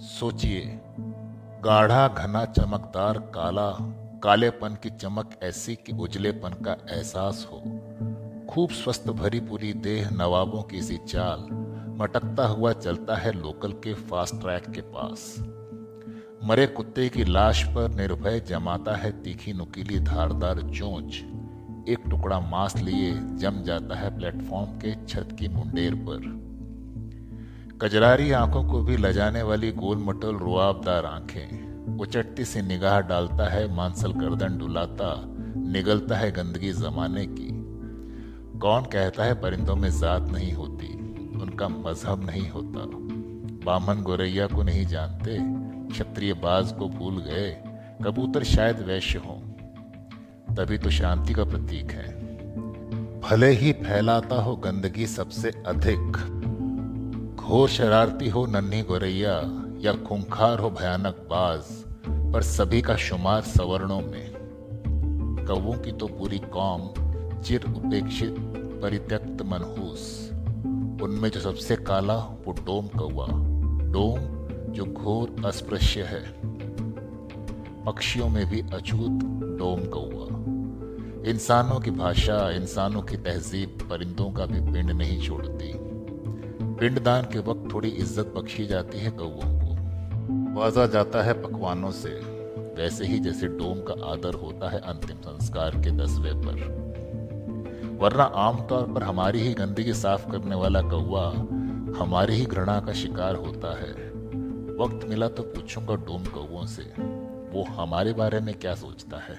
सोचिए, गाढ़ा, घना, चमकदार, काला, कालेपन की चमक ऐसी कि उजलेपन का एहसास हो। खूब स्वस्थ, भरी, पूरी देह, नवाबों की सी चाल, मटकता हुआ चलता है लोकल के फास्ट ट्रैक के पास। मरे कुत्ते की लाश पर निर्भय जमाता है तीखी नुकीली धारदार चोंच। एक टुकड़ा मांस लिए जम जाता है प्लेटफॉर्म के छत की मुंडेर पर। कजरारी आँखों को भी लजाने वाली गोल मटोल रुआबदार आँखें। उचट्टी से निगाह डालता है, मांसल गर्दन डुलाता, निगलता है गंदगी जमाने की। कौन कहता है परिंदों में जात नहीं होती, उनका मज़हब नहीं होता। बामन गोरैया को नहीं जानते क्षत्रिय बाज को भूल गए, कबूतर शायद वैश्य हो। तभी तो शांति का प्रतीक है। भले ही फैलाता हो गंदगी सबसे अधिक। घोर शरारती हो, नन्ही गोरैया, या खूंखार हो भयानक बाज, पर सभी का शुमार सवर्णों में। कौओं की तो पूरी कौम चिर उपेक्षित, परित्यक्त मनहूस। उनमें जो सबसे काला, वो डोम कौआ डोम जो घोर अस्पृश्य है। पक्षियों में भी अछूत डोम कौआ इंसानों की भाषा, इंसानों की तहजीब परिंदों का भी पिंड नहीं छोड़ती। पिंडदान के वक्त थोड़ी इज़्ज़त बख्शी जाती है कौओं को। वाजा जाता है पकवानों से। वैसे ही जैसे डोम का आदर होता है अंतिम संस्कार के दसवें पर। वरना आमतौर पर हमारी ही गंदगी साफ़ करने वाला कौआ हमारी ही घृणा का शिकार होता है। वक्त मिला तो पूछूँगा डोम कौओं से, वो हमारे बारे में क्या सोचता है?